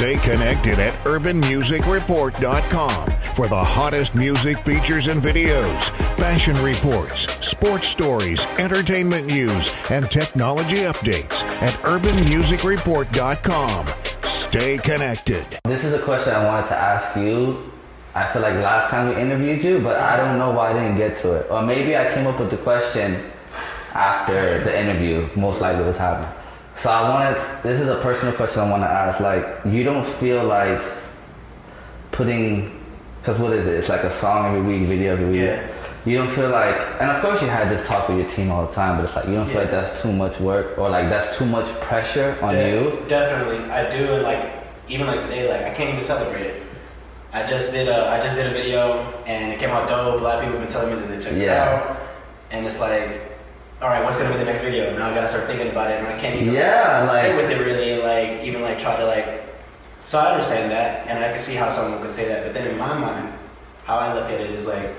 Stay connected at urbanmusicreport.com for the hottest music features and videos, fashion reports, sports stories, entertainment news, and technology updates at urbanmusicreport.com. Stay connected. This is a question I wanted to ask you. I feel like last time we interviewed you, but I don't know why I didn't get to it. Or maybe I came up with the question after the interview. Most likely was happened. So I wanted, this is a personal question I want to ask. Like, you don't feel like putting, because what is it? It's like a song every week, video every week. Yeah. You don't feel like, and of course you had this talk with your team all the time, but it's like, you don't feel Yeah. like that's too much work or like that's too much pressure on De- you? Definitely, I do. And like even like today, like I can't even celebrate it. I just did a I just did a video and it came out dope. A lot of people have been telling me that they checked Yeah. it out, and it's like, all right, what's gonna be the next video? Now I gotta start thinking about it, and I can't even Yeah, like- sit with it really, like even like try to like. So I understand that, and I can see how someone could say that. But then in my mind, how I look at it is like,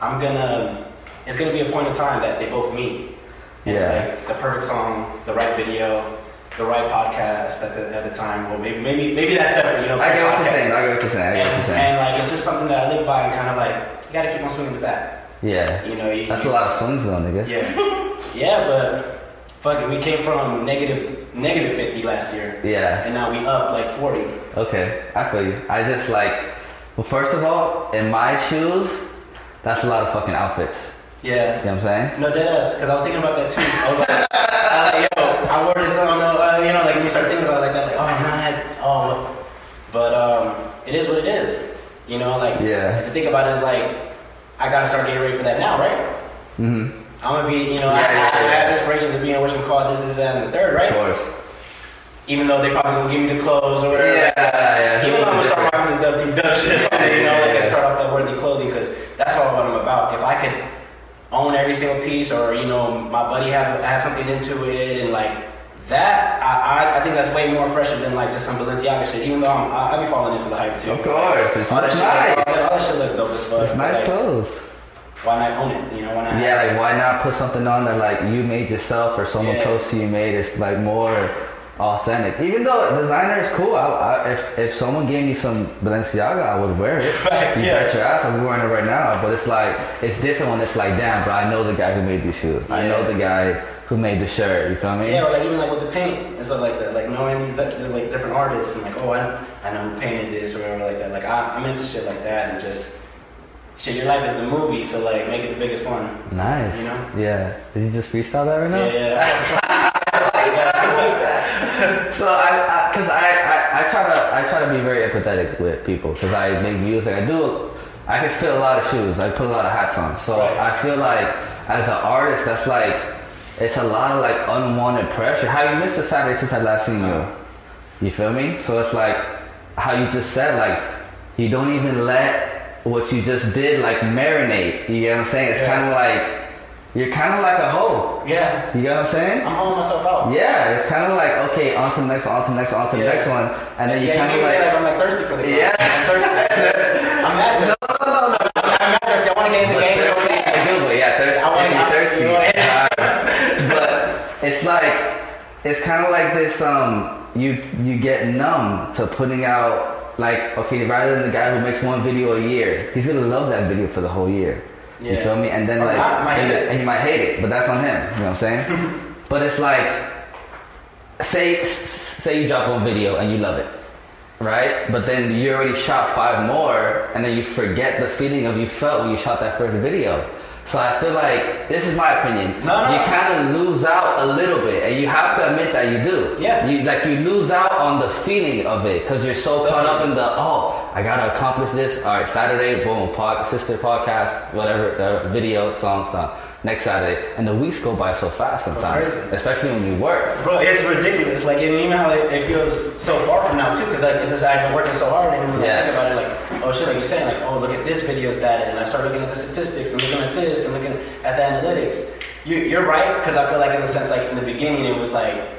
I'm gonna. It's gonna be a point in time that they both meet, and it's Yeah. like the perfect song, the right video, the right podcast at the at the time. Well, maybe maybe maybe that's separate. You know, I get what you're saying. I get what you're saying. I get what you're saying. and like it's just something that I live by and kind of like you gotta keep on swinging the bat. Yeah. You know, you, That's a lot of swings though, nigga. Yeah, yeah, but fuck it, we came from negative negative fifty last year, Yeah. and now we up like forty. Okay, I feel you. I just like, well, first of all, in my shoes, that's a lot of fucking outfits. Yeah. You know what I'm saying? No, dead ass. Because I was thinking about that too. I was like, uh, yo, I wore this on, uh, you know, like when you start thinking about it like that, like, oh, man, oh, but um, it is what it is. You know, like, Yeah. to think about it is like, I gotta start getting ready for that now, right? Mm-hmm. I'm gonna be, you know, I, Yeah, yeah, I, I have inspiration to be in what you call this, this, that, and the third, Of right? course. Even though they probably gonna give me the clothes or whatever. Yeah, yeah. Even though I'm gonna start rocking this WTW shit, you know, like I start off that worthy clothing because that's all what I'm about. If I could own every single piece, or you know, my buddy have have something into it, and like that, I, I, I think that's way more fresher than like just some Balenciaga shit. Even though I'm, I, I be falling into the hype too. Of course, it's all that shit, nice. all, that, all that shit looks dope as fuck. It's nice Like, clothes. Why not own it? You know, why not? Yeah, like why not put something on that like you made yourself or someone Yeah. close to you made? It's like more authentic. Even though designer is cool, I, I, if if someone gave me some Balenciaga, I would wear it. Facts, you yeah. bet your ass, I'm wearing it right now. But it's like it's different when it's like, damn, bro, I know the guy who made these shoes. I know the guy who made the shirt. You feel me? Yeah, or like even like with the paint and stuff like that, like knowing these like, like different artists and like, oh, I, I know who painted this or whatever like that. Like I, I'm into shit like that and just shit. Your life is the movie, so like make it the biggest one. Nice. You know? Yeah. Did you just freestyle that right now? Yeah, yeah. So I, because I, I, I, try to, I try to be very empathetic with people because I make music. I do, I can fit a lot of shoes. I put a lot of hats on. So Right. I feel like as an artist, that's like, it's a lot of like unwanted pressure. How you missed the Saturday since I last seen you. You feel me? So it's like how you just said, like you don't even let what you just did like marinate. You get what I'm saying? It's Yeah. kind of like you're kind of like a hoe. yeah. You get what I'm saying? I'm holding myself out. Yeah, it's kind of like okay, on to the next one, on to the next one, on to the Yeah. next one, and then you yeah, kind of say like, like I'm like thirsty for this. Yeah. I'm thirsty. I'm mad thirsty. I'm mad thirsty. I want to get in the but game thirsty a bad. good way, yeah, thirsty, I wanna- if you're thirsty. know, but it's like, it's kind of like this. Um, you you get numb to putting out like okay, rather than the guy who makes one video a year, he's gonna love that video for the whole year. You feel me? And then Or like, might- might and, and he might hate it, but that's on him. You know what I'm saying? but it's like, say say you drop one video and you love it. right? But then you already shot five more, and then you forget the feeling of you felt when you shot that first video. So I feel like this is my opinion. No, no. You kind of lose out a little bit, and you have to admit that you do. Yeah. You like you lose out on the feeling of it because you're so caught up in the oh I gotta accomplish this. All right, Saturday, boom, pod, sister podcast, whatever, uh, video, song, song. Next Saturday, and the weeks go by so fast sometimes, crazy. especially when you work. Bro, it's ridiculous. Like, and even how it, it feels so far from now too, because like it's just I've been working so hard, and when Yeah. I think about it, like, oh shit, like you're saying, like, oh look at this video's data, and I start looking at the statistics and looking at this and looking at the analytics. You, you're right, because I feel like in the sense, like in the beginning, it was like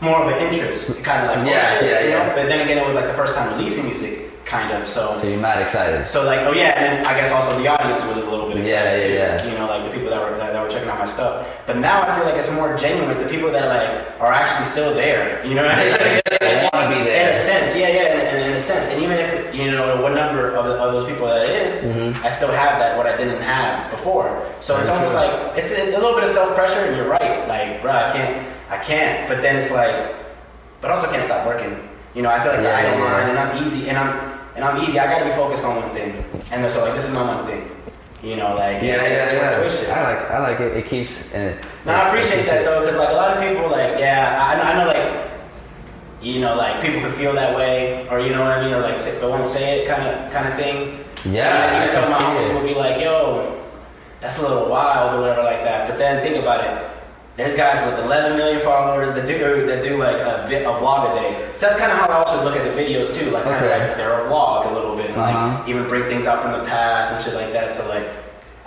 more of an interest, kind of like oh, Yeah, shit, yeah, you know? yeah. But then again, it was like the first time releasing music, kind of. So, So you're mad excited. so like, oh yeah, and then I guess also the audience was a little bit excited yeah, too. yeah. You know, like the people that were that, that were checking out my stuff. But now I feel like it's more genuine with the people that like are actually still there. You know, what I mean? They wanna be there. In a sense, yeah, yeah, in, in a sense. And even if you know what number of, of those people that it is, I still have that what I didn't have before. So it's Mm-hmm. Almost true. like it's it's a little bit of self pressure, and you're right. Like, bro, I can't, I can't. But then it's like, but also can't stop working. You know, I feel like Yeah, I don't yeah, mind, and I'm easy, and I'm and I'm easy. I got to be focused on one thing, and so like this is my one thing. You know, like Yeah, yeah, yeah. I like, I like it. It keeps. And it, No, I appreciate that it- though, because like a lot of people, like yeah, I, I know like, you know, like people could feel that way, or you know what I mean, or like but won't say it, kind of, kind of thing. Yeah, even, I even some it. Would be like, yo, that's a little wild or whatever like that. But then think about it. There's guys with 11 million followers that do that do like a, a vlog a day. So that's kind of how I also look at the videos too, like kind of like they're a vlog a little bit, and Uh-huh. like even bring things out from the past and shit like that. So like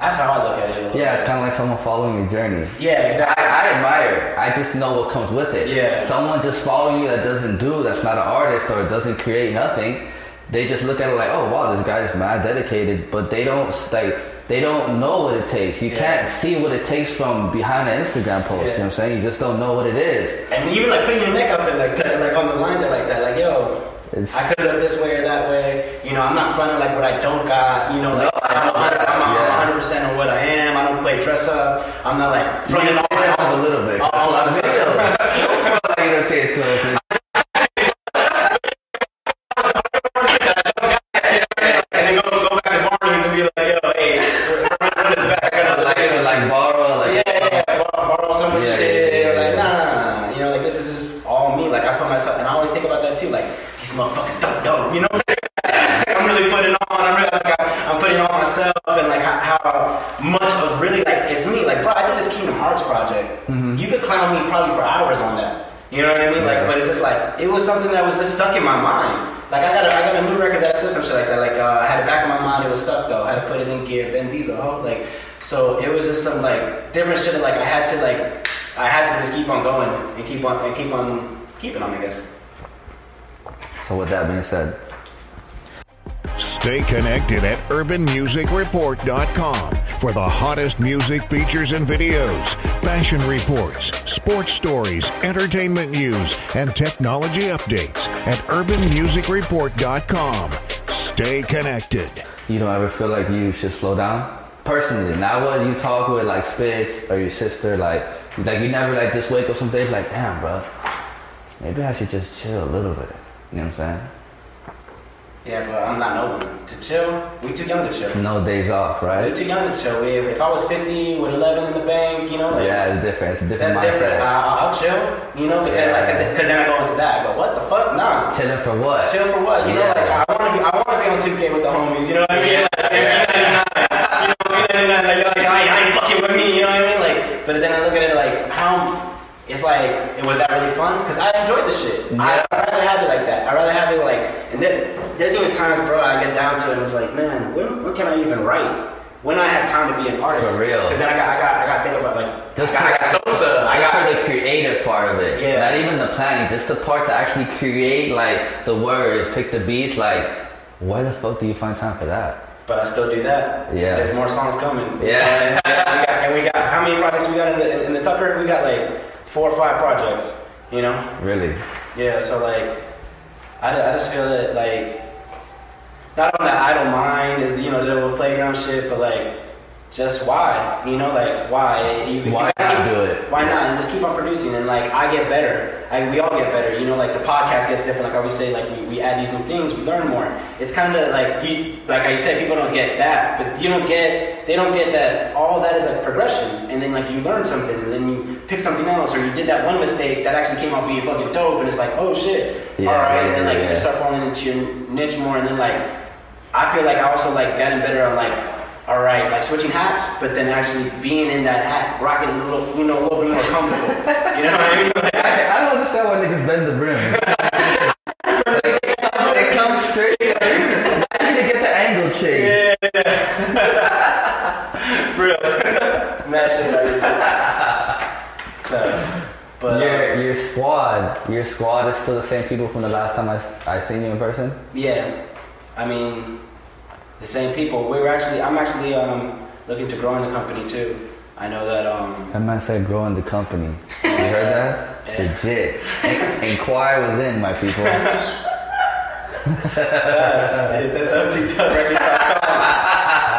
that's how I look at it. Yeah, it's kind of like someone following your journey. yeah, exactly. I, I admire it. I just know what comes with it. Yeah. Someone just following you that doesn't do, that's not an artist or doesn't create nothing. They just look at it like, oh wow, this guy's mad dedicated, but they don't like they don't know what it takes. You Yeah. can't see what it takes from behind an Instagram post. You know what I'm saying? You just don't know what it is. And even like putting your neck out there like that, like on the line there like that, like yo, It's- I could have this way or that way. You know, I'm not fronting like what I don't got. You know, like No, I'm, I'm, yeah. 100 percent of what I am. I don't play dress up. I'm not like fronting all Dress up a little bit. all- I'm of saying. different shit. That, like I had to like I had to just keep on going and keep on and keep on keeping on. I guess. So with that being said, Stay connected at urbanmusicreport.com for the hottest music features and videos, fashion reports, sports stories, entertainment news, and technology updates at urbanmusicreport.com. Stay connected. you don't ever feel like you should slow down? Personally, not what you talk with like Spitz or your sister, like like you never like just wake up some days like, damn, bro, maybe I should just chill a little bit. You know what I'm saying? Yeah, but I'm not no one to chill. We too young to chill. No days off, right? We too young to chill. We, if I was 50 with 11 in the bank, you know, like, Yeah, it's different. It's a different that's different. mindset. I, I'll chill, you know, but then like, cause, then- cause then I go into that. I go, what the fuck? Nah. Chilling for what? Chill for what? You know, Yeah. like I want to be, I want to be on 2K with the homies. You know what I mean? Like, you know, you know, like, like, I, I ain't fucking with me. You know what I mean? Like, but then I look at it like, how? It's like, it was that really fun? Because I enjoyed the shit. I, Yeah. I'd rather have it like that. I'd rather have it like, and then there's even times, bro, I get down to it and it's like, man, when, when can I even write? When I have time to be an artist? For real. Because then I got, I got, I got to think about like, Just I got, I got Sosa. I got, for the creative part of it. Yeah. Not even the planning, just the part to actually create like the words, pick the beats, like where the fuck do you find time for that? But I still do that. Yeah. There's more songs coming. Yeah. And, we got, and we got how many projects we got in the in the Tucker? We got like four or five projects. You know. Really? Yeah. So like, I, I just feel that like, not on that idle mind is the, you know the little playground shit, but like. Just why, you know, like why? You, Why you- not do it? Why not? And just keep on producing, and like I get better. Like we all get better. You know, like the podcast gets different. Like I always say, like we, we add these new things, we learn more. It's kind of like you, like I said, people don't get that, but you don't get, they don't get that. All that is like progression, and then like you learn something, and then you pick something else, or you did that one mistake that actually came out being fucking dope, and it's like, oh shit, Yeah, all right, yeah, and then like yeah. you start falling into your niche more, and then like I feel like I also like gotten better on like, all right, like switching hats, but then actually being in that hat, rocking a little, you know, a little bit more comfortable. you know what I mean? Like, I, I don't understand why niggas bend the brim. it comes straight. I need to get the angle change. Real. Mad shit I did But Your uh, your squad, your squad is still the same people from the last time I, I seen you in person. yeah, I mean, the same people. We were actually, I'm actually um, looking to grow in the company too. I know that. Um, That man said growing the company. You heard that? It's legit. In- Inquire within, my people. that's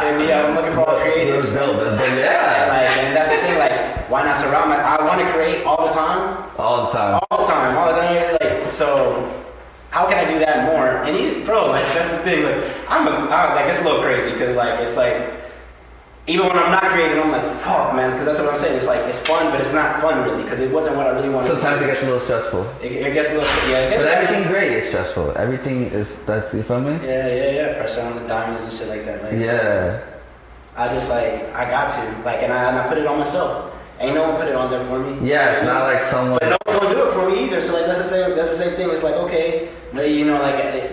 Hit me up. I'm looking for all creatives. That's dope. That's dope. And, Yeah. like, and that's the thing. Like, why not surround? My, I want to create all the time, All the time. all the time, all the time. Like, so how can I do that more? And he, bro, like that's the thing. Like, I'm, a, I, like it's a little crazy because like it's like. Even when I'm not creating, I'm like, fuck, man, because that's what I'm saying. It's like, it's fun, but it's not fun really, because it wasn't what I really wanted Sometimes to it do. gets a little stressful. It, it gets a little, yeah. It But everything great is stressful. Everything is, that's, you feel me? Yeah, yeah, yeah. Pressure on the diamonds and shit like that. Like, so Yeah. I just like, I got to. Like, and I, and I put it on myself. Ain't no one put it on there for me. Yeah, it's not like someone. But no one's gonna do it for me either. So like that's the same that's the same thing. It's like okay, no, you know, like I,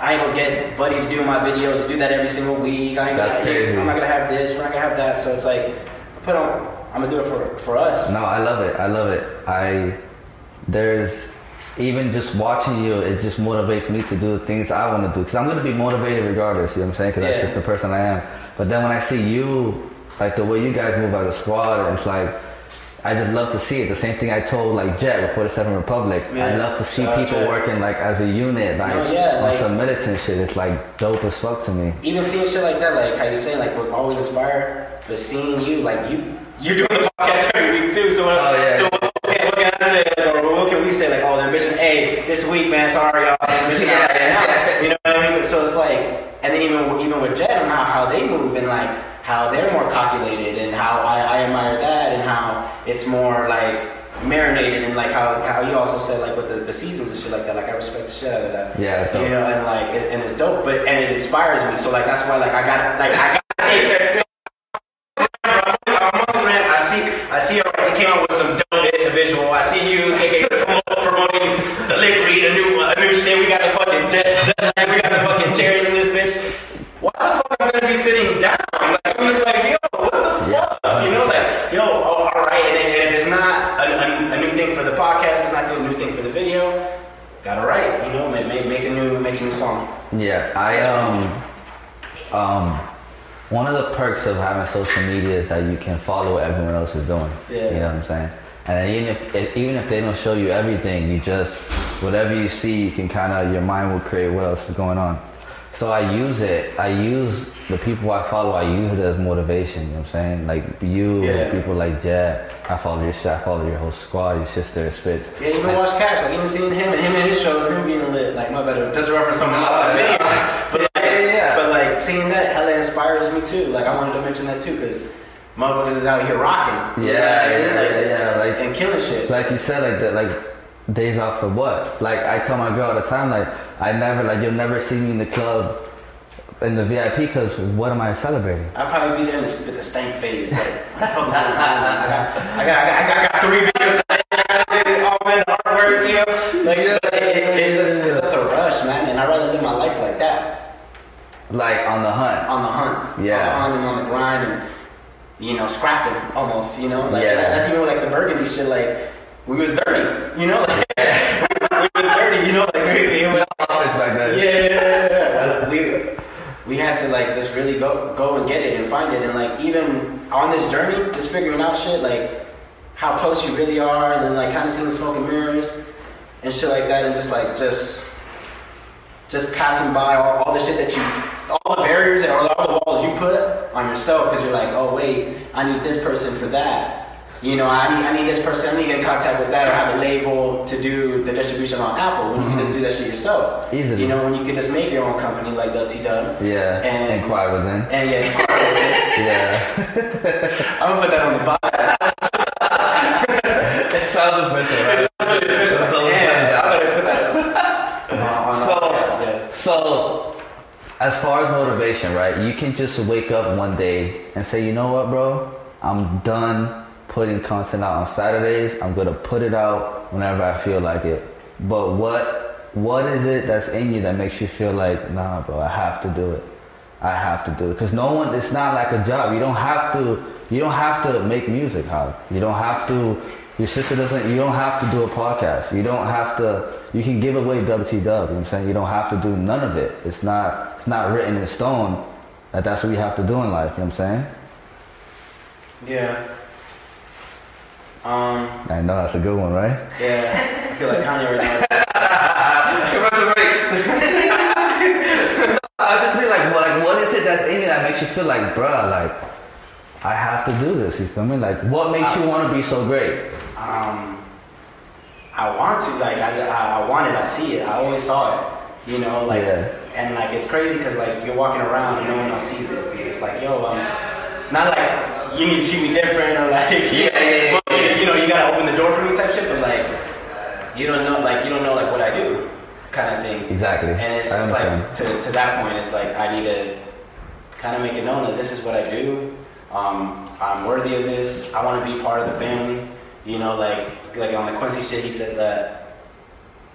I ain't gonna get Buddy to do my videos, do that every single week. I ain't That's gonna, crazy. I'm not gonna have this. We're not gonna have that. So it's like I put on. I'm gonna do it for for us. No, I love it. I love it. I there's even just watching you, it just motivates me to do the things I want to do. Because I'm gonna be motivated regardless. You know what I'm saying? Because that's just the person I am. But then when I see you, like the way you guys move as a squad, it's like. I just love to see it. The same thing I told like Jet before the Seven Republic. I Yeah. love to see people Jet. working like as a unit, like No, yeah, on like- some militant shit. It's like dope as fuck to me. Even seeing shit like that, like how you say, like we're always inspired. But seeing you, like you, you're doing the podcast every week too. So what, Oh, yeah. so what, can- I say? Or what can we say? Like, oh, the ambition. Hey, this week, man. Sorry, y'all. The ambition Yeah, out right now. yeah. You know what I mean? So it's like, and then even even with Jet and how, how they move and like how they're more calculated and how I, I admire that and how it's more like marinated and like how, how you also said like with the, the seasons and shit like that. Like I respect the shit out of that. Yeah, it's dope. You know, and like it, and it's dope, but and it inspires me. So like that's why like I got like I got to see it. So, I'm on the rant. I see I see already came out with some dope visual. I see you promoting the liquor, the new uh, new shit. We got the fucking jet, jet. We got the fucking chairs in this bitch. Why the fuck am I gonna be sitting down? I'm just like yo, what the fuck? Yeah, you know, like yo, oh, all right. And, and if it's not a, a, a new thing for the podcast, it's not a new thing for the video. Gotta write, you know, make, make, make a new make a new song. Yeah, I um um one of the perks of having social media is that you can follow what everyone else is doing. Yeah. You know what I'm saying? And then even if if- even if they don't show you everything, you just whatever you see, you can kind of your mind will create what else is going on. So I use it. I use the people I follow. I use it as motivation. You know what I'm saying? Like you, Yeah. people like Jet. I follow your shit. I follow your whole squad. Your sister, Spitz. Yeah, even watch Cash, like even seeing him and him in his shows, him being lit, like my better just reference someone else me. yeah. But like, Yeah, yeah, yeah. but like seeing that hella inspires me too. Like I wanted to mention that too, because motherfuckers is out here rocking. Yeah, what I mean? yeah, Like, yeah, yeah, like- and killing shit. like you said, like that, like days off for what? Like I tell my girl all the time, like I never, like you'll never see me in the club in the VIP because what am I celebrating? I'd probably be there in the, with the stank face. Like, what the fuck going on? I got, I got, I got, I got, three videos. all in artwork, you know. Like, Yeah, it- it- it's, just, it's just a rush, man. And I'd rather live my life like that. Like on the hunt. on the hunt. Yeah. On the hunt and on the grind and you know, scrapping almost, you know? Like Yeah. that's even like the burgundy shit, like we was dirty, you know? Like, we was dirty, you know, like we, it was like that. yeah, yeah, yeah, yeah. we we had to like just really go go and get it and find it and like even on this journey, just figuring out shit like how close you really are and then like kind of seeing the smoke and mirrors and shit like that and just like just just passing by all, all the shit that you, all the barriers and all the walls you put on yourself because you're like, oh wait, I need this person for that. You know, I need, I need this person, I need to get in contact with that or have a label to do the distribution on Apple when you can just do that shit yourself. Mm-hmm. Easily. You know, when you can just make your own company like Delty Dub. Yeah. And- Inquire within. And yeah, Yeah. I'm gonna put that on the bottom. it sounds official, right? Yeah, I'm gonna put that on, on So- So, as far as motivation, right? You can just wake up one day and say, you know what, bro? I'm done putting content out on Saturdays. I'm gonna put it out whenever I feel like it. But what what is it that's in you that makes you feel like, nah, bro, I have to do it. I have to do it because no one. It's not like a job. You don't have to. You don't have to make music, How You don't have to Your sister doesn't. You don't have to do a podcast. You don't have to. You can give away WT Dub. You know what I'm saying? You don't have to do none of it. It's not. It's not written in stone that that's what you have to do in life. You know what I'm saying? Yeah. Um. I know that's a good one, right? Yeah. I feel like Kanye right now. I just be like, what, like, what is it that's in you that makes you feel like, bruh, like, I have to do this. You feel me? Like, what makes you want to be so great? um, I want to like I, I, I want it. I see it. I always saw it. You know, like Yeah. and like it's crazy because like you're walking around and no one else sees it. It's like yo, um, not like you need to treat me different or like Yeah, yeah, yeah, you, know you gotta open the door for me type shit. But like you don't know like you don't know like what I do kind of thing. Exactly. And it's just like to, to that point, it's like I need to kind of make it known that this is what I do. Um, I'm worthy of this. I want to be part of the family. You know, like like on the Quincy shit, he said that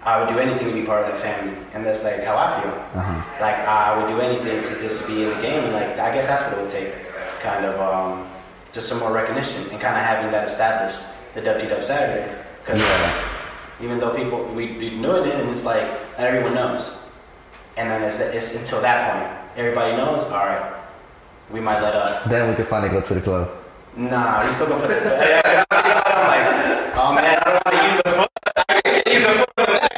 I would do anything to be part of that family, and that's like how I feel. Uh-huh. Like I would do anything to just be in the game, and like I guess that's what it would take, kind of um, just some more recognition and kind of having that established, the WT Dub Saturday. 'Cause Yeah. even though people we we knew it, and it's like not everyone knows. And then it's, it's until that point, everybody knows. All right, we might let up. Then we can finally go to the club. Nah, he's still gonna put. I'm like, oh man, I don't want to use the foot. I can't use the foot.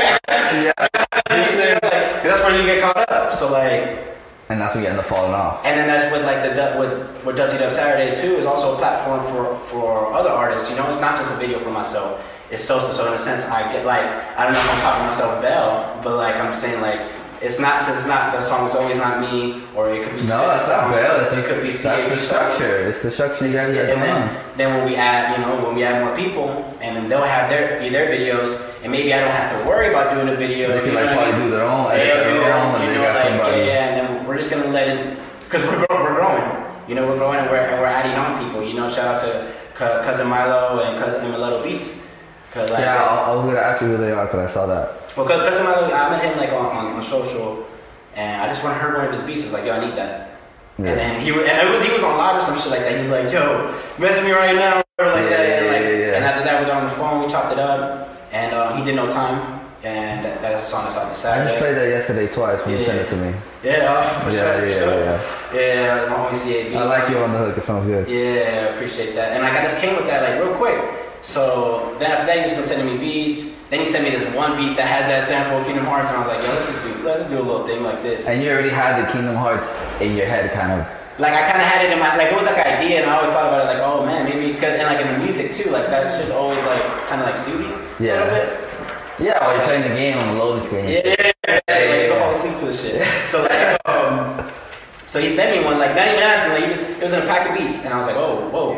Yeah. Like, that's where you get caught up. So like, And that's when you end up falling off. and then that's what like the what what Dub Saturday too is also a platform for for other artists. You know, it's not just a video for myself. It's social. So in a sense, I get like I don't know if I'm calling myself Bell, but like I'm saying like. It's not since it's not the song is always not me, or it could be. No, it's it's not Bell. It's it just, could be that's the song. structure. It's the structure you guys and then, on. then when we add, you know, when we add more people, and then they'll have their their videos, and maybe I don't have to worry about doing a video. They can like what I probably mean? do their own, edit their their own, own, and you they know, got like, somebody. Yeah, we're just gonna let it, because we're grow, we're growing. You know, we're growing and we're, and we're adding on people. You know, shout out to Cou- cousin Milo and cousin Emiletto Beats. Cause like, Yeah, I, I was gonna ask you who they are because I saw that. well, cousin Milo, I met him like on, on, on social, and I just want to heard one of his beats. I was like, yo, I need that. Yeah. And then he was, and it was he was on live or some shit like that. He was like, "Yo, messing me right now," or like Yeah, that. yeah, and, like, yeah, yeah. and after that, we got on the phone, we chopped it up, and um, he did no time, and that's a song that's out this I just played that yesterday twice when you sent it to me. Yeah, uh, for Yeah, sure, yeah, sure. yeah. Yeah, my homie CAB. I like you on the hook. It sounds good. Yeah, appreciate that. And like I just came with that like real quick. So then after that, he's been sending me beats. Then he sent me this one beat that had that sample of Kingdom Hearts, and I was like, yo, let's just do let's just do a little thing like this. And you already had the Kingdom Hearts in your head, kind of. like I kind of had it in my like it was like an idea, and I always thought about it like, oh man, maybe because and like in the music too, like that's just always like kind of like soothing. Yeah. A little bit. Yeah, while you're playing the game on the loading screen. and Yeah, shit. yeah, yeah. Yeah, Like, yeah, go yeah. fall asleep to the shit. So like, um, so he sent me one, like not even asking, like he just it was in a pack of beats, and I was like, oh, whoa,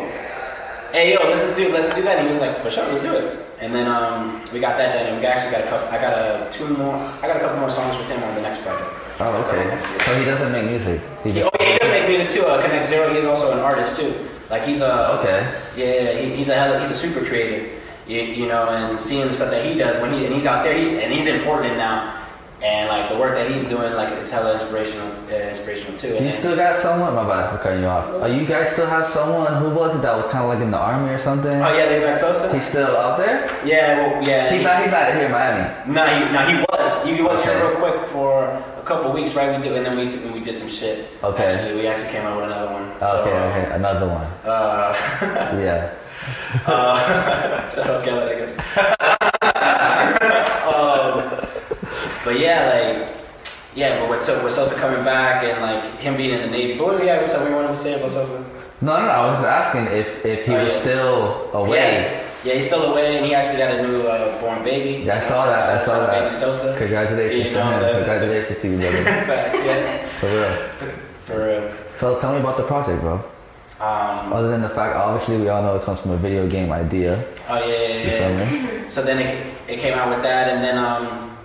hey yo, let's just do let's do that. And he was like, for sure, let's do it. And then um, we got that done, and we actually got a couple. I got a two more. I got a couple more songs with him on the next project. Oh, okay. So he doesn't make music. He He, just. oh yeah, he does make music too. Uh, Connect Zero. He's also an artist too. Like he's a Okay. yeah, he, he's a hella, he's a super creative. You, you know, and seeing the stuff that he does when he and he's out there, he, and he's important now, and like the work that he's doing, like it's hella inspirational, uh, inspirational too. And You still got someone? My bad for cutting you off. Uh, you guys still have someone? Who was it that was kind of like in the army or something? oh yeah, Levi Sosa. He's still out there? yeah, well, yeah. He's not. He's not here in Miami. No, he, no, he was. He, was Okay. here real quick for a couple weeks, right? We did, and then we and we did some shit. Okay. Actually, we actually came out with another one. Okay. Okay. Another one. Uh, Yeah. Uh, shout out Khaled, I guess. um, but yeah, like, yeah, but with, so, with Sosa coming back and like him being in the Navy. But what, yeah, what's? What you wanted to say about Sosa? No, no, no. I was asking if if he Oh, was yeah. still away. Yeah, yeah, he's still away, and he actually got a new uh, born baby. Yeah, I saw that. I saw that. Baby Sosa. Congratulations to him. Congratulations to you, brother. Facts, yeah, For real. for real. So tell me about the project, bro. Um, Other than the fact, obviously, we all know it comes from a video game idea. oh yeah, yeah, You yeah. feel me? So then it, it came out with that, and then um,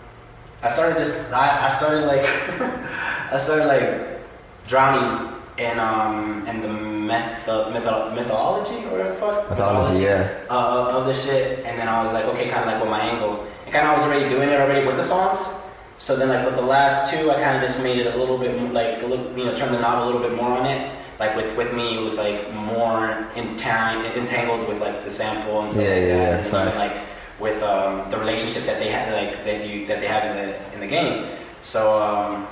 I started just I, I started like I started like drowning in um in the myth mytho- mythology or whatever the fuck Mythology, yeah. uh, of, of the shit, and then I was like okay, kind of like with my angle, and kind of I was already doing it already with the songs. So then like with the last two, I kind of just made it a little bit more, like a little you know turned the knob a little bit more on it. Like with with me, it was like more entang- entangled with like the sample and stuff Yeah, like yeah, that, yeah, and even like with um, the relationship that they had, like that you that they have in the in the game. So um,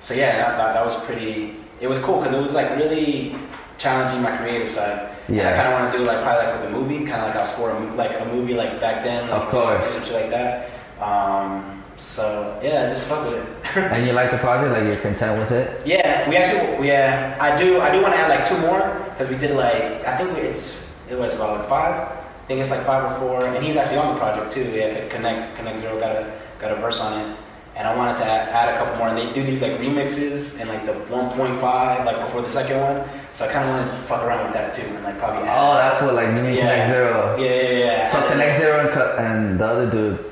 so yeah, that, that, that was pretty. It was cool because it was like really challenging my creative side. And Yeah. I kind of want to do like probably like with a movie, kind of like I'll score a, like a movie like back then. Like, Of course. and like that. Um, so yeah, just fuck with it. And you like the project? Like you're content with it? yeah, we actually yeah I do I do want to add like two more because we did like I think it's it was about like five. I think it's like five or four, and he's actually on the project too. Yeah, Connect Connect Zero got a got a verse on it. And I wanted to add, add a couple more, and they do these like remixes and like the 1.5, like before the second one. So I kind of want to fuck around with that too, and like probably add. Oh, that's what like you Yeah. Connect Zero. Yeah, yeah, yeah. So And- Connect Zero and, and the other dude,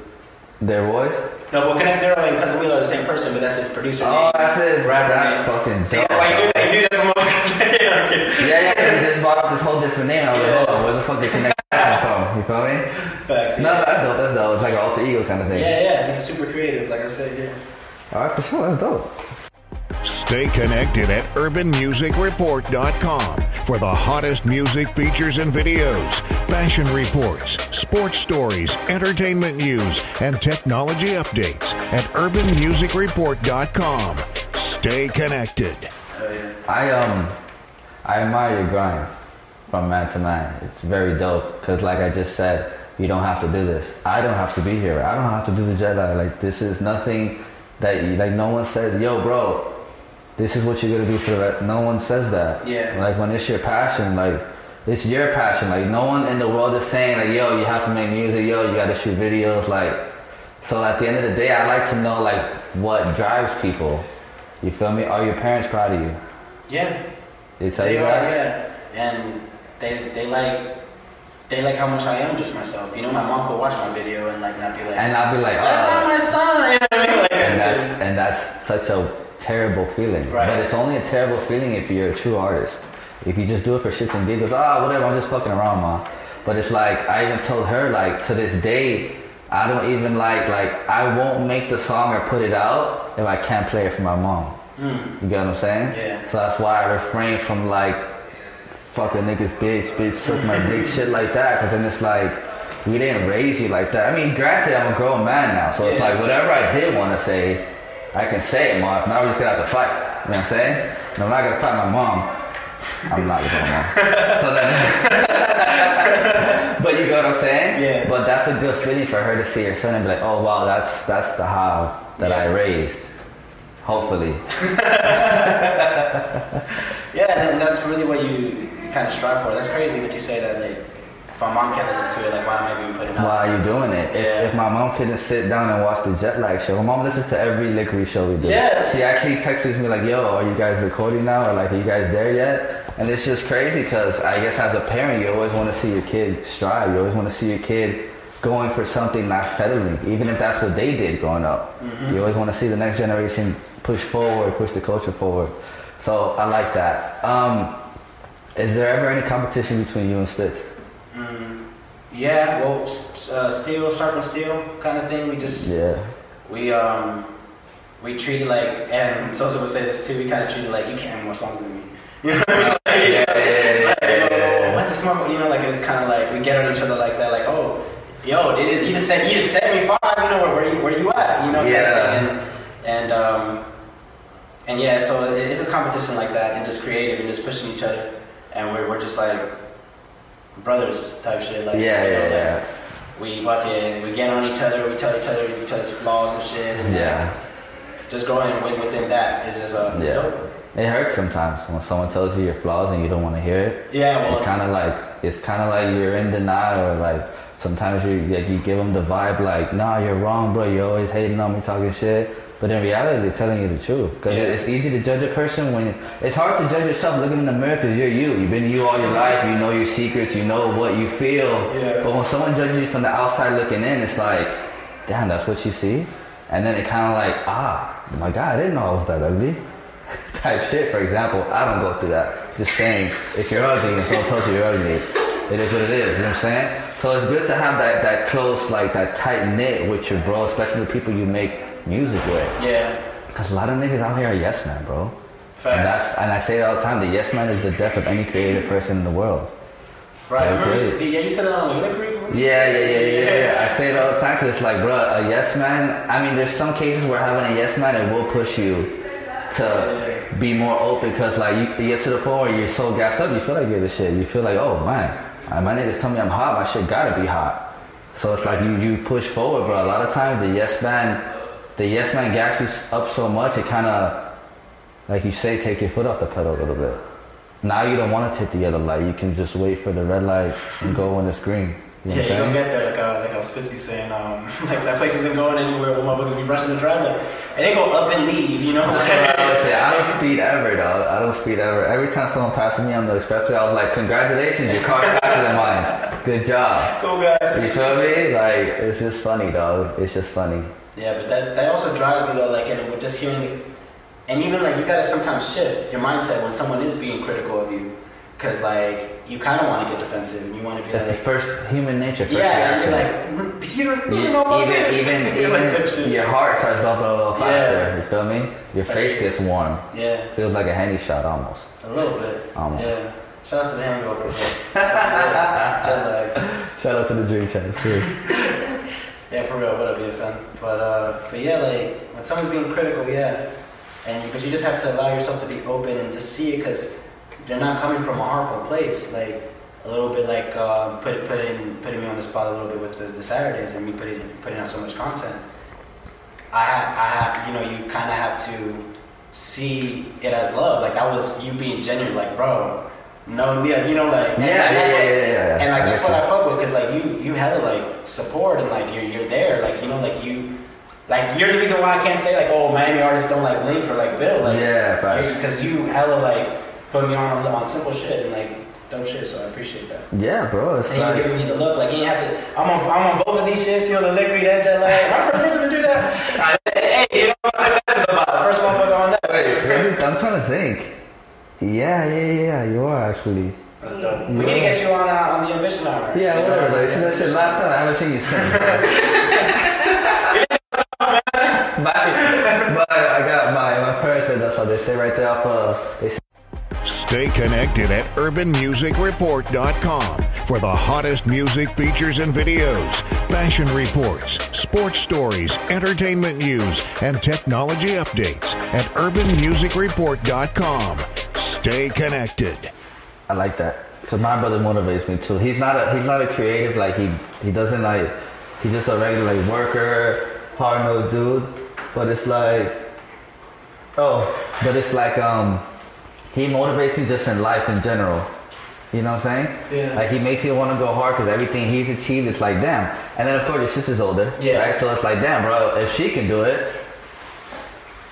their voice? No, well, Connect Zero and Cousin are the same person, but that's his producer. Oh, name. that's his. Rapper That's name. fucking See, that's why you do that. You do that for most. yeah. Yeah, he just brought up this whole different name. I was like, hold on, where the fuck did Connect from? You feel me? Facts. No, that's dope. That's dope. It's like an alter ego kind of thing. Yeah, yeah. He's super creative, like I said. Yeah. All right, for sure. That's dope. Stay connected at urbanmusicreport.com for the hottest music features and videos, fashion reports, sports stories, entertainment news, and technology updates at urbanmusicreport.com. Stay connected. I um, I admire your grind from man to man. It's very dope because, like I just said, you don't have to do this. I don't have to be here. I don't have to do the Jedi. Like this is nothing that you, like no one says, "Yo, bro, this is what you're gonna do for the rest." No one says that. Yeah. Like when it's your passion, like it's your passion. Like no one in the world is saying like, "Yo, you have to make music. Yo, you got to shoot videos." Like, so at the end of the day, I like to know like what drives people. You feel me? Are your parents proud of you? Yeah. They tell They you are, that? yeah. And they they like they like how much I am just myself. You know, my mom could watch my video and like not be like, And I'll be like, that's "Oh." not my son. You know what I mean? Like, and that's and that's such a terrible feeling. Right. But it's only a terrible feeling if you're a true artist. If you just do it for shits and giggles, ah, whatever, I'm just fucking around, ma. But it's like I even told her, like to this day, I don't even like like I won't make the song or put it out if I can't play it for my mom. You get what I'm saying? Yeah. So that's why I refrain from like fucking niggas bitch, bitch, suck my dick, shit like that. Cause then it's like, we didn't raise you like that. I mean, granted, I'm a grown man now, so it's like whatever I did want to say, I can say it, mom. If not, we're just gonna have to fight. You know what I'm saying? And I'm not gonna fight my mom. I'm not gonna mom. so then, but you get what I'm saying? Yeah. But that's a good feeling for her to see her son and be like, oh wow, that's that's the Hav that I raised. Hopefully. Yeah, and that's really what you, kind of strive for. That's crazy what you say that like if my mom can't listen to it, like why am I even putting it out? Why are you doing it? If, Yeah. if my mom couldn't sit down and watch the Jet Lag show, my mom listens to every Lickery show we do. Yeah. She actually texts me like, "Yo, are you guys recording now? Or like, are you guys there yet?" And it's just crazy because I guess as a parent, you always want to see your kid strive. You always want to see your kid going for something not settling, even if that's what they did growing up. Mm-hmm. You always want to see the next generation push forward, push the culture forward. So I like that. Um, is there ever any competition between you and Spitz? Yeah, well, uh, steel, sharpen steel kind of thing. We just Yeah. we um we treat it like and Sosa would say this too. We kind of treat it like you can't have more songs than me. You know, what I mean? Yeah, yeah, yeah, Like, yeah, yeah, yeah. What this more, you know, like it's kind of like we get on each other like that. Like, oh, yo, did it, you just said you just set me five. You know, where, where you where you at? You know, kind of Yeah. And and um and yeah, so it- it's just competition like that and just creative and just pushing each other. And we're we're just like brothers type shit. Like, Yeah, you know, yeah, like, yeah. we fucking we get on each other, we tell each other each other's flaws and shit. And Yeah. just growing with, within that is just uh, Yeah. dope. It hurts sometimes when someone tells you your flaws and you don't want to hear it. Yeah, well, it kind of like it's kind of like you're in denial. Or like sometimes you like you give them the vibe like, "Nah, you're wrong, bro. You're always hating on me, talking shit." But in reality, they're telling you the truth. Because Yeah. it's easy to judge a person when it's hard to judge yourself looking in the mirror because you're you. You've been you all your life. You know your secrets. You know what you feel. Yeah. But when someone judges you from the outside looking in, it's like, damn, that's what you see. And then it kind of like, ah, my God, I didn't know I was that ugly. Type shit. For example, I don't go through that. Just saying, if you're ugly and someone tells you you're ugly, it is what it is. You know what I'm saying? So it's good to have that that close, like that tight knit with your bro, especially the people you make music with. yeah, Cause a lot of niggas out here are yes man, bro. Facts. And that's and I say it all the time. The yes man is the death of any creative person in the world. Right. I remember yeah, you said that on like Liquor. Yeah, yeah, yeah, yeah, yeah. I say it all the time because it's like, bro, a yes man. I mean, there's some cases where having a yes man it will push you to be more open because like you, you get to the point where you're so gassed up, you feel like you're the shit. You feel like, oh man, uh, my niggas tell me I'm hot, my shit gotta be hot. So it's like you you push forward, bro. A lot of times the yes man, the yes man gas you up so much it kind of, like you say, take your foot off the pedal a little bit. Now you don't want to take the yellow light. You can just wait for the red light and go when it's green. You know Yeah, you don't get there like uh, like I was supposed to be saying, um, like that place isn't going anywhere. When motherfuckers be rushing the drive, like and they go up and leave, you know. I would say. I don't speed ever, dog. I don't speed ever. Every time someone passes me on the expressway, I was like, "Congratulations, your car's faster than mine. Good job." cool guy. You feel me? Like it's just funny, dog. It's just funny. Yeah, but that that also drives me though, like, and we're just hearing, and even like you gotta sometimes shift your mindset when someone is being critical of you, because like you kind of want to get defensive and you want to be That's the first human nature, first yeah, and reaction. you're like, "Mm, you, You- don't know about even this. even You're like, even your heart starts bumping a little faster. Yeah. You feel me? Your face gets warm. yeah, Feels like a handy shot almost. a little bit, Almost. Yeah, shout out to the hangover. Shout out to the Drink Champs too. Yeah, for real, what up, BFN? But uh, but yeah, like when someone's being critical, yeah, and because you just have to allow yourself to be open and just see it, because they're not coming from a harmful place. Like a little bit like uh, put putting putting me on the spot a little bit with the, the Saturdays and me putting putting out so much content. I have, I have, you know, you kind of have to see it as love. Like that was you being genuine, like bro. No, yeah, you know, like Yeah, yeah, yeah, yeah, yeah, and like I that's what you. I fuck with because like you you hella like support and like you're you're there like you know like you like you're the reason why I can't say like oh Miami artists don't like Link or like Bill like Yeah, because you hella like put me on on simple shit and like dope shit so I appreciate that. Yeah, bro. It's And you like giving me the look like you have to. I'm on I'm on both of these shits. You know the liquid and jet lag. I'm the first person to do that. hey, you know what? That's about the first motherfucker on that. Wait, me- I'm trying to think. Yeah, yeah, yeah. You are actually. That's dope. We need to get you on uh, on the ambition hour. Yeah, whatever. Though. You see that shit last time? I haven't seen you since. but, but I got my my parents said that's how they stay right there off. Uh, they Stay connected at urbanmusicreport.com for the hottest music features and videos, fashion reports, sports stories, entertainment news, and technology updates at urbanmusicreport.com. Stay connected. I like that because my brother motivates me too. He's not a he's not a creative like he he doesn't like he's just a regular like worker, hard nosed dude. But it's like oh, but it's like um he motivates me just in life in general. You know what I'm saying? Yeah. Like he makes me want to go hard because everything he's achieved, it's like damn. And then of course your sister's older, Yeah. Right? So it's like damn, bro. If she can do it,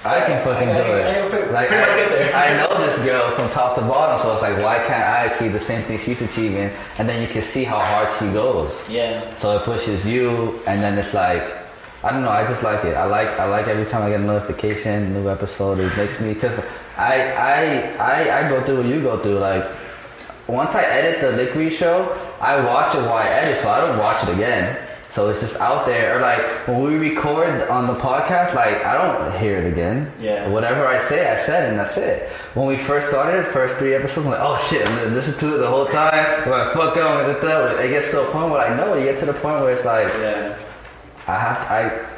I can fucking I- do I- I it. can pretty- Like pretty much get there. I, I know this girl from top to bottom, so it's like, why can't I achieve the same thing she's achieving? And then you can see how hard she goes. Yeah. So it pushes you, and then it's like, I don't know. I just like it. I like I like every time I get a notification, new episode. It makes me because I, I I I go through what you go through. Like once I edit the Liquid show, I watch it while I edit, so I don't watch it again. So it's just out there. Or like when we record on the podcast, like I don't hear it again. Yeah. Whatever I say, I said, and that's it. When we first started, first three episodes, I'm like, oh shit, I'm gonna listen to it the whole time. When I fuck up, I'm gonna tell it. It gets to a point where I know you get to the point where it's like. Yeah. I have I.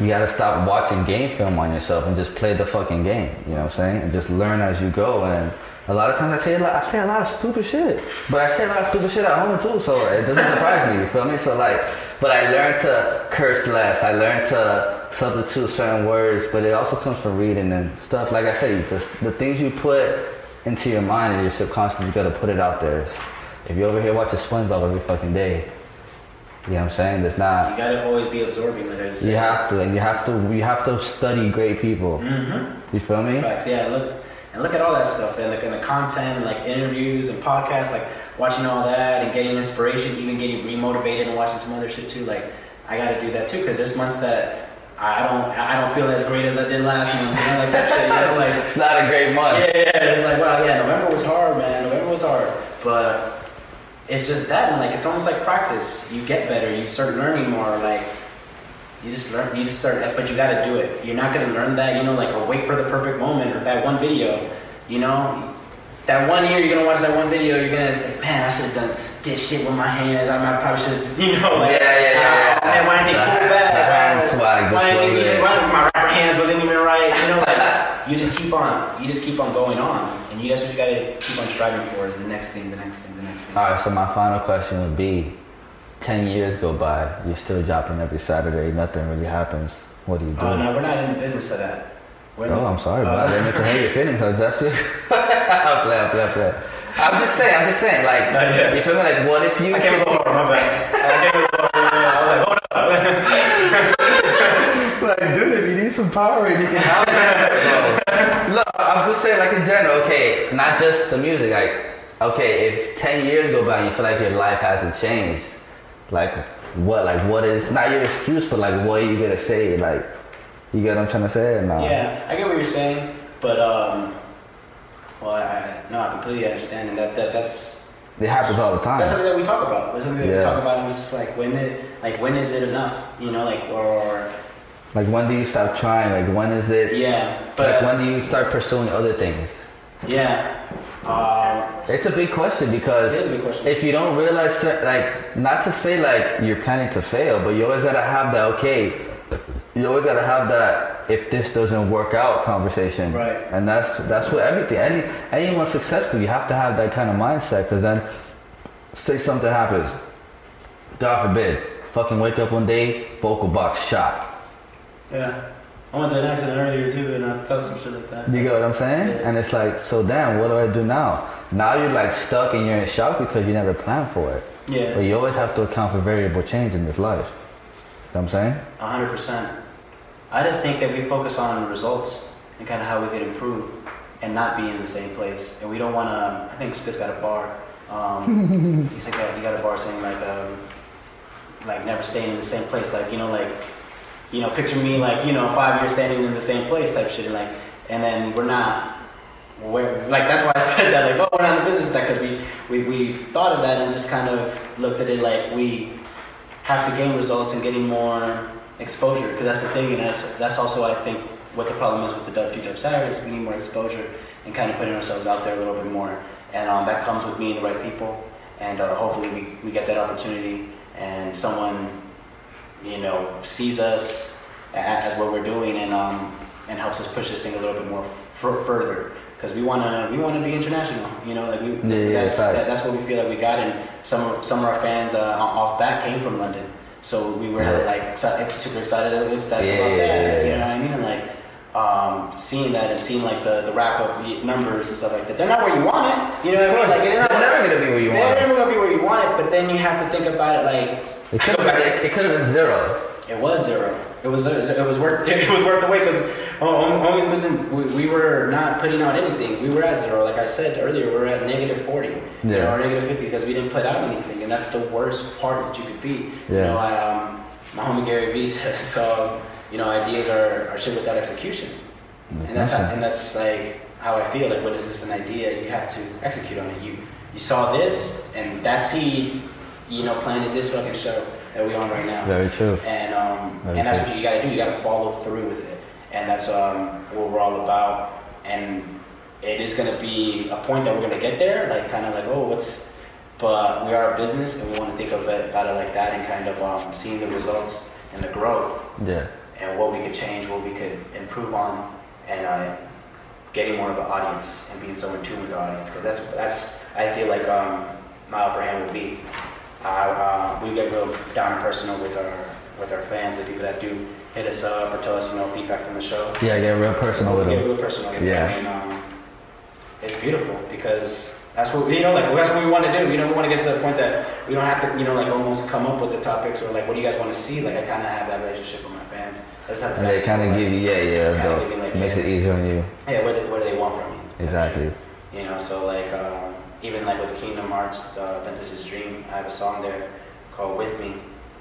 You gotta stop watching game film on yourself and just play the fucking game. You know what I'm saying? And just learn as you go. And a lot of times I say a lot, I say a lot of stupid shit, but I say a lot of stupid shit at home too. So it doesn't surprise me. You feel me? So like, but I learned to curse less. I learned to substitute certain words, but it also comes from reading and stuff. Like I said, you just, the things you put into your mind and your subconscious, you gotta put it out there. If you over here watching SpongeBob every fucking day, you know what I'm saying? There's not. You gotta always be absorbing, like I just You have to, and you have to, you have to study great people. Mm-hmm. You feel me? Facts, yeah. Look and look at all that stuff, and like in the content, like interviews and podcasts, like watching all that and getting inspiration, even getting remotivated and watching some other shit too. Like I got to do that too, because there's months that I don't, I don't feel as great as I did last month. You know, like that shit. You know, like It's not a great month. yeah, yeah, it's like wow, yeah. November was hard, man. November was hard, but it's just that, and like it's almost like practice. You get better, you start learning more, like. You just learn. You just start. But you got to do it. You're not gonna learn that. You know, like or wait for the perfect moment or that one video. You know, that one year you're gonna watch that one video. You're gonna say, man, I should have done this shit with my hands. I probably should. You know, like Yeah, yeah, yeah, yeah. ah, Man, why didn't they pull back? the hand swag, the Why didn't they- swag. my rapper hands wasn't even right? You know, like you just keep on. You just keep on going on, and you that's what you gotta keep on striving for. Is the next thing, the next thing, the next thing. All right, so my final question would be: Ten years go by, you're still dropping every Saturday, nothing really happens. What do you do? Oh no, we're not in the business of that. We're Oh, the- I'm sorry. Uh, I didn't mean to hurt your feelings. I was just I play, I play, I play. I'm just saying, I'm just saying, like, Not yet. you feel me? Like, what if you? I can't go over my bad. I can't go over. I was like, hold up. like, dude, if you need some power, you can have. Look, I'm just saying, like in general, okay, not just the music. Like, okay, if ten years go by and you feel like your life hasn't changed, like, what, like, what is not your excuse, but like, what are you gonna say? Like, you get what I'm trying to say? Or no? Yeah, I get what you're saying, but um, well, I, I no, I completely understand, and that, that that's It happens all the time. that's something that we talk about. That's something that Yeah. we talk about, and it's just like when it, like when is it enough? You know, like or Like, when do you stop trying? Like, when is it? yeah, but like, when do you start pursuing other things? yeah, um, It's a big question because It is a big question. if you don't realize, like, not to say like you're planning to fail, but you always gotta have that. Okay, you always gotta have that. If this doesn't work out, conversation. Right. And that's that's what everything. Any anyone successful, you have to have that kind of mindset. Because then, say something happens, God forbid, fucking wake up one day, vocal box shot. Yeah. I went to an accident earlier too, and I felt some shit like that. You get what I'm saying? Yeah. And it's like, so damn, what do I do now? Now you're like stuck and you're in shock because you never planned for it. Yeah. But you always have to account for variable change in this life. You know what I'm saying? A hundred percent. I just think that we focus on results and kind of how we could improve and not be in the same place. And we don't want to. I think Spitz got a bar. Um, he's like, yeah, he got a bar saying like, um, like never staying in the same place. Like you know, like you know, picture me like you know, five years standing in the same place type shit. And like, and then we're not. We're, like that's why I said that. Like, oh, we're not in the business of that because we, we we thought of that and just kind of looked at it like we have to gain results and getting more exposure because that's the thing and that's that's also I think what the problem is with the 2 Dub Saturdays we need more exposure and kind of putting ourselves out there a little bit more and um, that comes with meeting the right people and uh, hopefully we, we get that opportunity and someone you know sees us as what we're doing and um, and helps us push this thing a little bit more f- further. Because we want to we want to be international you know like we Yeah, that's, that, that's what we feel like we got. And some of, some of our fans uh, off bat came from London. So we were Yeah. like exci- super excited excited Yeah, about yeah, that yeah, you know what I mean? And like um, seeing that and seeing like the, the wrap up numbers and stuff like that. They're not where you want it you know what I mean? Like they're, They're never gonna be where you they're want it. never gonna be where you want it but then you have to think about it like It could have been, it could have been zero. it was zero. It was it was worth it was worth the wait because homies wasn't we, we were not putting out anything. We were at zero. Like I said earlier, we were at negative forty Yeah. or negative fifty because we didn't put out anything, and that's the worst part that you could be. You Yeah. know, I, um, my homie Gary Vee says, um, you know, ideas are, are shit without execution, and that's how, and that's like how I feel. Like what is this an idea? You have to execute on it. You you saw this, and that seed, you know, planted this fucking show that we on right now Very true. and um, Very and that's true. what you got to do. You got to follow through with it, and that's um, what we're all about. And it is going to be a point that we're going to get there, like kind of like oh, what's. But we are a business, and we want to think of it about it like that, and kind of um, seeing the results and the growth, Yeah. and what we could change, what we could improve on, and uh, getting more of an audience and being so in tune with the audience. Because that's that's I feel like um, my upper hand will be. Uh, uh, we get real down and personal with our with our fans, the people that do hit us up or tell us you know feedback from the show. Yeah, get real personal with We get real personal. with Yeah. I mean, um, it's beautiful because that's what you know. Like that's what we want to do. You know, we want to get to the point that we don't have to, you know, like almost come up with the topics or like, what do you guys want to see? Like I kind of have that relationship with my fans. That's how And they kind of give you, yeah, yeah, that's dope. you, like, Makes yeah. it easier on you. Yeah, what, do- what do they want from me? Exactly. You know, so like um, even like with Kingdom Hearts, uh, Ventus's Dream, I have a song there called "With Me,"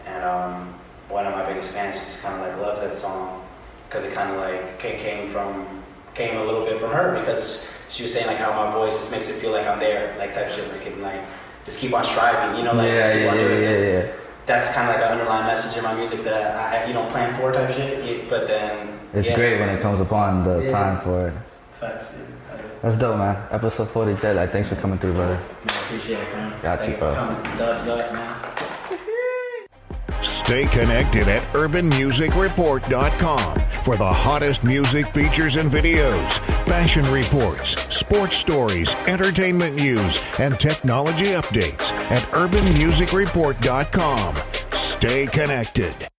and um, one of my biggest fans just kind of like loves that song because it kind of like came from came a little bit from her because she was saying like how my voice just makes it feel like I'm there, like type shit, like and like just keep on striving, you know, like Yeah, just keep yeah, on yeah, doing yeah, this. that's kind of like an underlying message in my music that I you don't plan for type shit. But then It's yeah. great when it comes upon the Yeah. time for it. Facts, dude. That's dope, man. Episode 40, Jet. Like, thanks for coming through, brother. appreciate it, man. Got Thank you, bro. for. Dubs up, man. Stay connected at urbanmusicreport.com for the hottest music features and videos, fashion reports, sports stories, entertainment news, and technology updates at urbanmusicreport.com. Stay connected.